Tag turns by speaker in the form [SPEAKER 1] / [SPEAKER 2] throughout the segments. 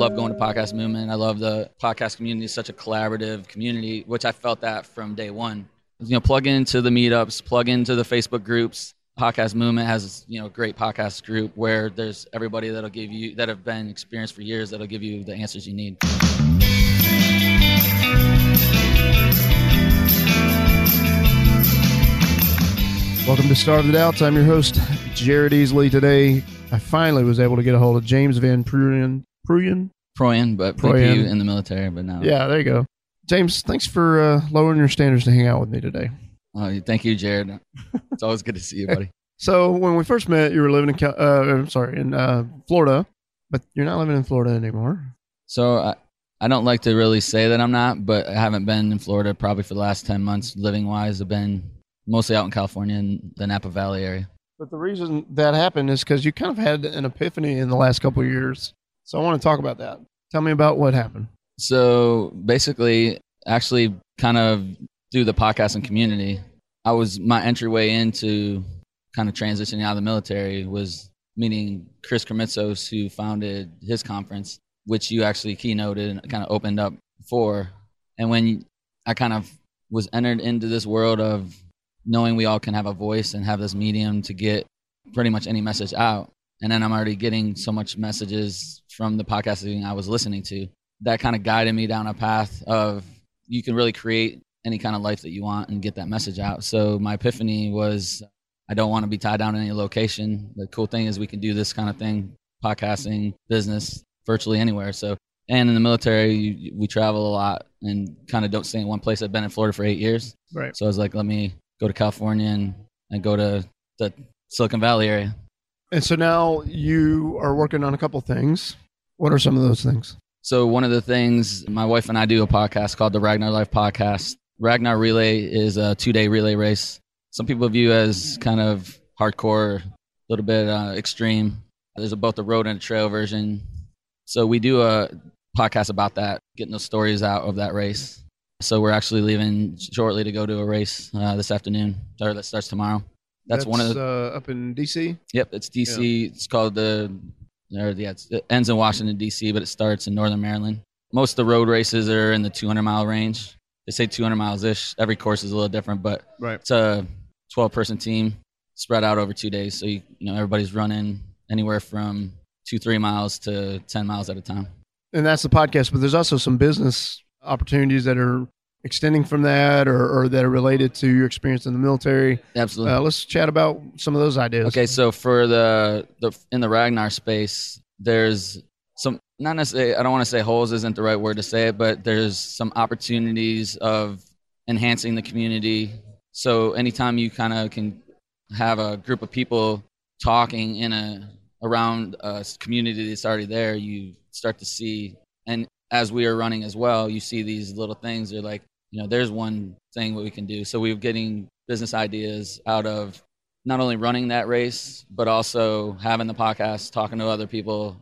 [SPEAKER 1] love going to podcast movement. I love the podcast community. It's such a collaborative community, which I felt that from day one. You know, plug into the meetups, plug into the Facebook groups. Podcast movement has you know a great podcast group where there's everybody that'll give you that have been experienced for years that'll give you the answers you need.
[SPEAKER 2] Welcome to Starve the Doubts. I'm your host, Jared Easley. Today, I finally was able to get a hold of James Van Prooyen. Pruyen?
[SPEAKER 1] Proyan, but
[SPEAKER 2] Proyan.
[SPEAKER 1] In the military, but now.
[SPEAKER 2] Yeah, there you go. James, thanks for uh, lowering your standards to hang out with me today.
[SPEAKER 1] Oh, thank you, Jared. It's always good to see you, buddy.
[SPEAKER 2] So, when we first met, you were living in, uh, I'm sorry in uh, Florida, but you're not living in Florida anymore.
[SPEAKER 1] So I, I don't like to really say that I'm not, but I haven't been in Florida probably for the last 10 months living wise. I've been mostly out in California and the Napa Valley area.
[SPEAKER 2] But the reason that happened is because you kind of had an epiphany in the last couple of years. So, I want to talk about that. Tell me about what happened.
[SPEAKER 1] So basically, actually, kind of through the podcasting community, I was my entryway into kind of transitioning out of the military was meeting Chris Krimitsos, who founded his conference, which you actually keynoted and kind of opened up for. And when I kind of was entered into this world of knowing we all can have a voice and have this medium to get pretty much any message out. And then I'm already getting so much messages from the podcasting I was listening to that kind of guided me down a path of you can really create any kind of life that you want and get that message out. So my epiphany was I don't want to be tied down to any location. The cool thing is we can do this kind of thing, podcasting, business, virtually anywhere. So and in the military, you, we travel a lot and kind of don't stay in one place. I've been in Florida for eight years.
[SPEAKER 2] Right.
[SPEAKER 1] So I was like, let me go to California and, and go to the Silicon Valley area.
[SPEAKER 2] And so now you are working on a couple things. What are some of those things?
[SPEAKER 1] So one of the things my wife and I do a podcast called the Ragnar Life Podcast. Ragnar Relay is a two-day relay race. Some people view as kind of hardcore, a little bit uh, extreme. There's a, both a road and a trail version. So we do a podcast about that, getting those stories out of that race. So we're actually leaving shortly to go to a race uh, this afternoon, or that starts tomorrow. That's, one of the.
[SPEAKER 2] uh, up in DC.
[SPEAKER 1] Yep, it's DC. It's called the. Or yeah, it's, it ends in Washington D.C., but it starts in Northern Maryland. Most of the road races are in the 200 mile range. They say 200 miles ish. Every course is a little different, but
[SPEAKER 2] Right.
[SPEAKER 1] it's a 12 person team spread out over two days. So you, you know everybody's running anywhere from two three miles to 10 miles at a time.
[SPEAKER 2] And that's the podcast, but there's also some business opportunities that are extending from that or, or that are related to your experience in the military.
[SPEAKER 1] Absolutely.
[SPEAKER 2] Uh, let's chat about some of those ideas.
[SPEAKER 1] Okay, so for the the in the Ragnar space, there's some not necessarily. I don't want to say holes isn't the right word to say it, but there's some opportunities of enhancing the community. So anytime you kind of can have a group of people talking in a around a community that's already there, you start to see. And as we are running as well, you see these little things. They're like, you know, there's one thing what we can do. So we're getting business ideas out of not only running that race, but also having the podcast, talking to other people,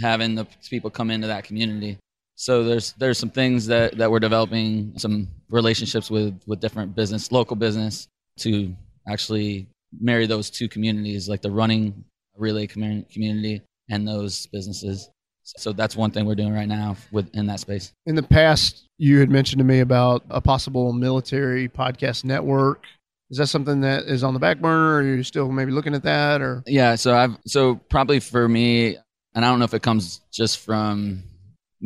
[SPEAKER 1] having the people come into that community. So there's there's some things that, that we're developing, some relationships with with different business, local business, to actually marry those two communities, like the running relay community and those businesses. So that's one thing we're doing right now within that space.
[SPEAKER 2] In the past, you had mentioned to me about a possible military podcast network. Is that something that is on the back burner, or are you still maybe looking at that? Or
[SPEAKER 1] Yeah, so I've so probably for me, and I don't know if it comes just from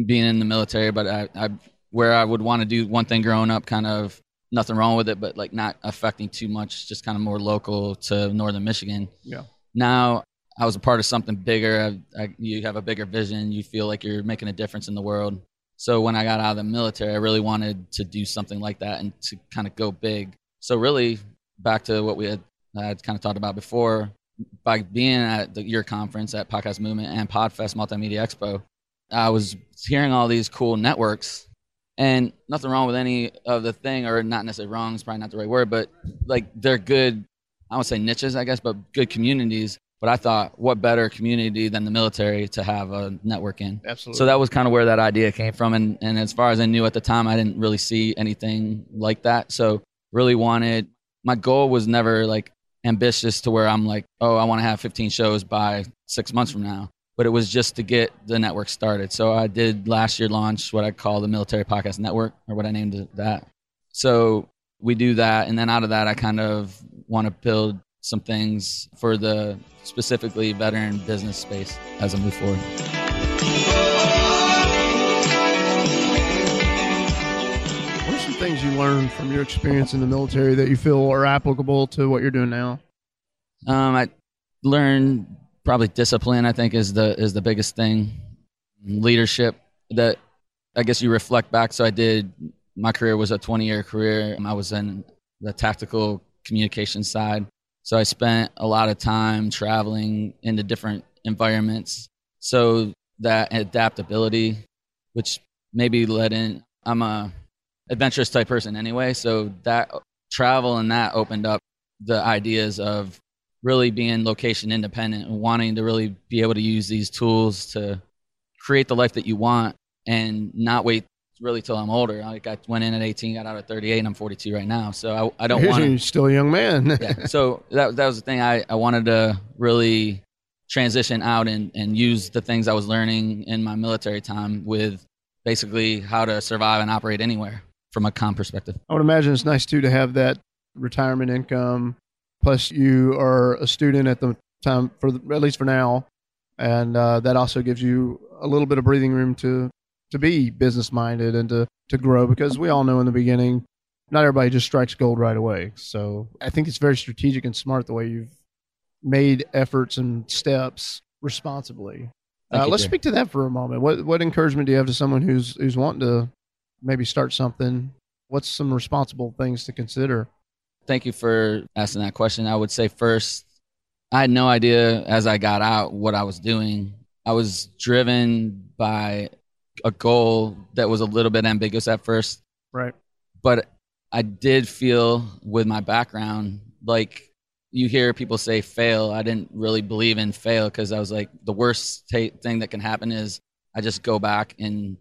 [SPEAKER 1] being in the military, but I, I where I would want to do one thing growing up, kind of nothing wrong with it, but like not affecting too much, just kind of more local to northern Michigan.
[SPEAKER 2] Yeah.
[SPEAKER 1] Now I was a part of something bigger. I, I, you have a bigger vision. You feel like you're making a difference in the world. So when I got out of the military, I really wanted to do something like that and to kind of go big. So really, back to what we had, had kind of talked about before, by being at the, your conference at Podcast Movement and Podfest Multimedia Expo, I was hearing all these cool networks, and nothing wrong with any of the thing, or not necessarily wrong is probably not the right word, but like they're good. I would say niches, I guess, but good communities. But I thought, what better community than the military to have a network in?
[SPEAKER 2] absolutely.
[SPEAKER 1] So that was kind of where that idea came from. And, and as far as I knew at the time, I didn't really see anything like that. So really wanted, my goal was never like ambitious to where I'm like, oh, I want to have 15 shows by six months from now. but it was just to get the network started. So I did last year launch what I call the Military Podcast Network, or what I named it that. So we do that, and then out of that, I kind of want to build some things for the specifically veteran business space as I move forward.
[SPEAKER 2] What are some things you learned from your experience in the military that you feel are applicable to what you're doing now?
[SPEAKER 1] Um, I learned probably discipline. I think is the is the biggest thing. Leadership. That I guess you reflect back. So I did. My career was a 20 year career. I was in the tactical communication side. So I spent a lot of time traveling into different environments. So that adaptability, which maybe led in. I'm a adventurous type person anyway. So that travel and that opened up the ideas of really being location independent and wanting to really be able to use these tools to create the life that you want and not wait really till I'm older. Like I went in at 18, got out at 38, and I'm 42 right now. So I, I don't want
[SPEAKER 2] You're still a young man.
[SPEAKER 1] yeah. So that that was the thing. I, I wanted to really transition out and, and use the things I was learning in my military time with basically how to survive and operate anywhere from a com perspective.
[SPEAKER 2] I would imagine it's nice too to have that retirement income. Plus, you are a student at the time for the, at least for now, and uh, that also gives you a little bit of breathing room to to be business minded and to to grow because we all know in the beginning not everybody just strikes gold right away. So I think it's very strategic and smart the way you've made efforts and steps responsibly. Uh,
[SPEAKER 1] you,
[SPEAKER 2] let's speak to that for a moment. What what encouragement do you have to someone who's who's wanting to maybe start something? What's some responsible things to consider?
[SPEAKER 1] Thank you for asking that question. I would say first, I had no idea as I got out what I was doing. I was driven by a goal that was a little bit ambiguous at first,
[SPEAKER 2] Right.
[SPEAKER 1] but I did feel with my background like you hear people say fail. I didn't really believe in fail because I was like the worst ta thing that can happen is I just go back and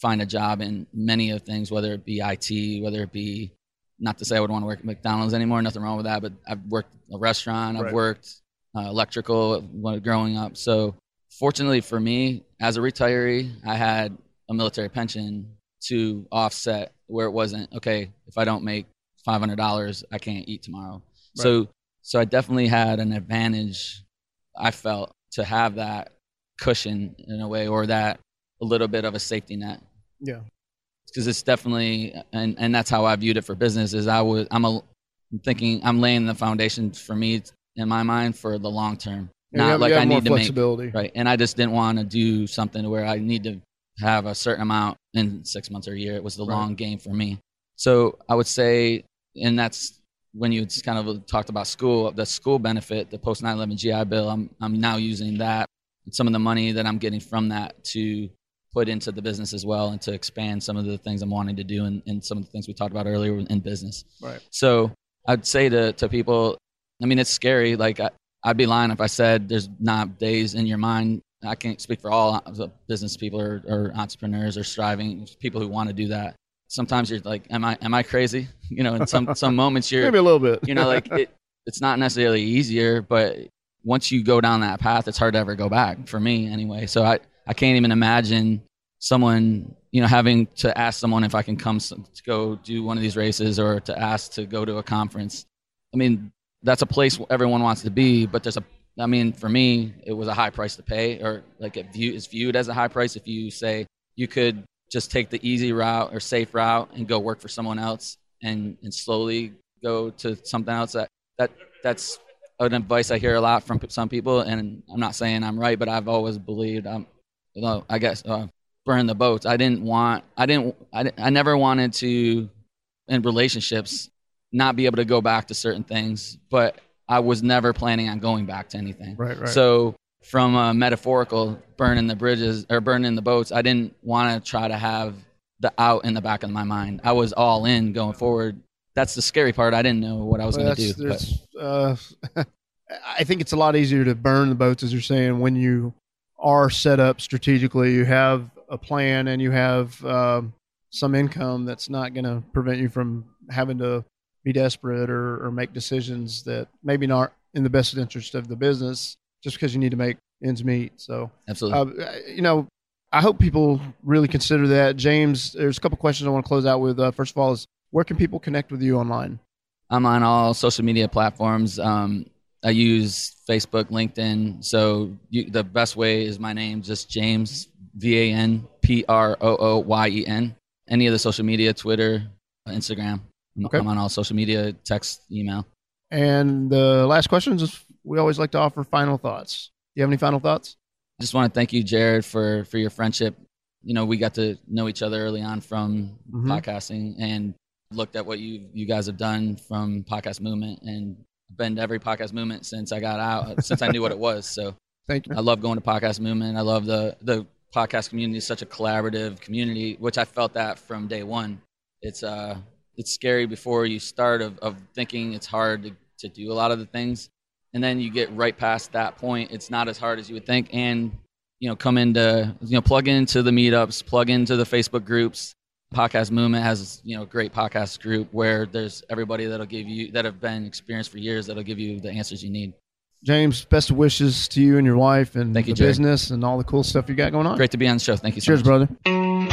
[SPEAKER 1] find a job in many of things, whether it be IT, whether it be not to say I would want to work at McDonald's anymore, nothing wrong with that, but I've worked a restaurant, I've
[SPEAKER 2] Right.
[SPEAKER 1] worked uh, electrical growing up. So fortunately for me, as a retiree, I had a military pension to offset where it wasn't okay. If I don't make five hundred dollars, I can't eat tomorrow. So so I definitely had an advantage. I felt to have that cushion in a way, or that a little bit of a safety net
[SPEAKER 2] Yeah.
[SPEAKER 1] because it's definitely and and that's how I viewed it for business. Is I was I'm a I'm thinking I'm laying the foundation for me in my mind for the long term, not
[SPEAKER 2] have-
[SPEAKER 1] like I need to make right. And I just didn't want to do something where I need to have a certain amount in six months or a year. It was the
[SPEAKER 2] Right.
[SPEAKER 1] long game for me. So I would say, and that's when you kind of talked about school, the school benefit, the post 9/11 GI Bill. I'm I'm now using that some of the money that I'm getting from that to put into the business as well and to expand some of the things I'm wanting to do and, and some of the things we talked about earlier in business.
[SPEAKER 2] Right.
[SPEAKER 1] So I'd say to, to people, I mean, it's scary. Like I, I'd be lying if I said there's not days in your mind. I can't speak for all the business people or, or entrepreneurs or striving people who want to do that. Sometimes you're like, am I, am I crazy? You know, in some, some moments you're,
[SPEAKER 2] Maybe a little bit.
[SPEAKER 1] you know, like it, it's not necessarily easier, but once you go down that path, it's hard to ever go back for me anyway. So I, I can't even imagine someone, you know, having to ask someone if I can come to go do one of these races or to ask to go to a conference. I mean, that's a place everyone wants to be, but there's a, I mean, for me, it was a high price to pay or like it view, it's viewed as a high price. If you say you could just take the easy route or safe route and go work for someone else and, and slowly go to something else that, that that's an advice I hear a lot from some people, and I'm not saying I'm right, but I've always believed I'm, you know, I guess uh, burn the boats. I didn't want, I didn't, I, I never wanted to, in relationships, not be able to go back to certain things, but I was never planning on going back to anything.
[SPEAKER 2] Right, right.
[SPEAKER 1] So from a metaphorical burning the bridges or burning the boats, I didn't want to try to have the out in the back of my mind. I was all in going forward. That's the scary part. I didn't know what I was
[SPEAKER 2] Well,
[SPEAKER 1] going to do. but-
[SPEAKER 2] uh, I think it's a lot easier to burn the boats, as you're saying, when you are set up strategically. You have a plan and you have um, some income that's not going to prevent you from having to be desperate or, or make decisions that maybe not in the best interest of the business, just because you need to make ends meet. So,
[SPEAKER 1] Absolutely.
[SPEAKER 2] uh, you know, I hope people really consider that. James, there's a couple questions I want to close out with. Uh, first of all, is where can people connect with you online?
[SPEAKER 1] I'm on all social media platforms. Um, I use Facebook, LinkedIn. So you, the best way is my name, just James V A N P R O O Y E N. Any of the social media, Twitter, Instagram. I'm-
[SPEAKER 2] Okay.
[SPEAKER 1] I'm on all social media, text, email.
[SPEAKER 2] And the last question is we always like to offer final thoughts. Do you have any final thoughts?
[SPEAKER 1] I just want to thank you, Jared, for for your friendship. You know, we got to know each other early on from
[SPEAKER 2] Mhm.
[SPEAKER 1] podcasting, and looked at what you you guys have done from podcast movement, and been to every podcast movement since I got out, since I knew what it was. So
[SPEAKER 2] Thank you.
[SPEAKER 1] I love going to podcast movement. I love the the podcast community is such a collaborative community, which I felt that from day one. It's uh it's scary before you start of, of thinking it's hard to, to do a lot of the things. And then you get right past that point. It's not as hard as you would think. And, you know, come into you know, plug into the meetups, plug into the Facebook groups. Podcast Movement has, you know, a great podcast group where there's everybody that'll give you that have been experienced for years that'll give you the answers you need.
[SPEAKER 2] James, best wishes to you and your wife and
[SPEAKER 1] Thank you,
[SPEAKER 2] the business and all the cool stuff you got going on.
[SPEAKER 1] Great to be on the show. Thank you so
[SPEAKER 2] Cheers,
[SPEAKER 1] much.
[SPEAKER 2] brother.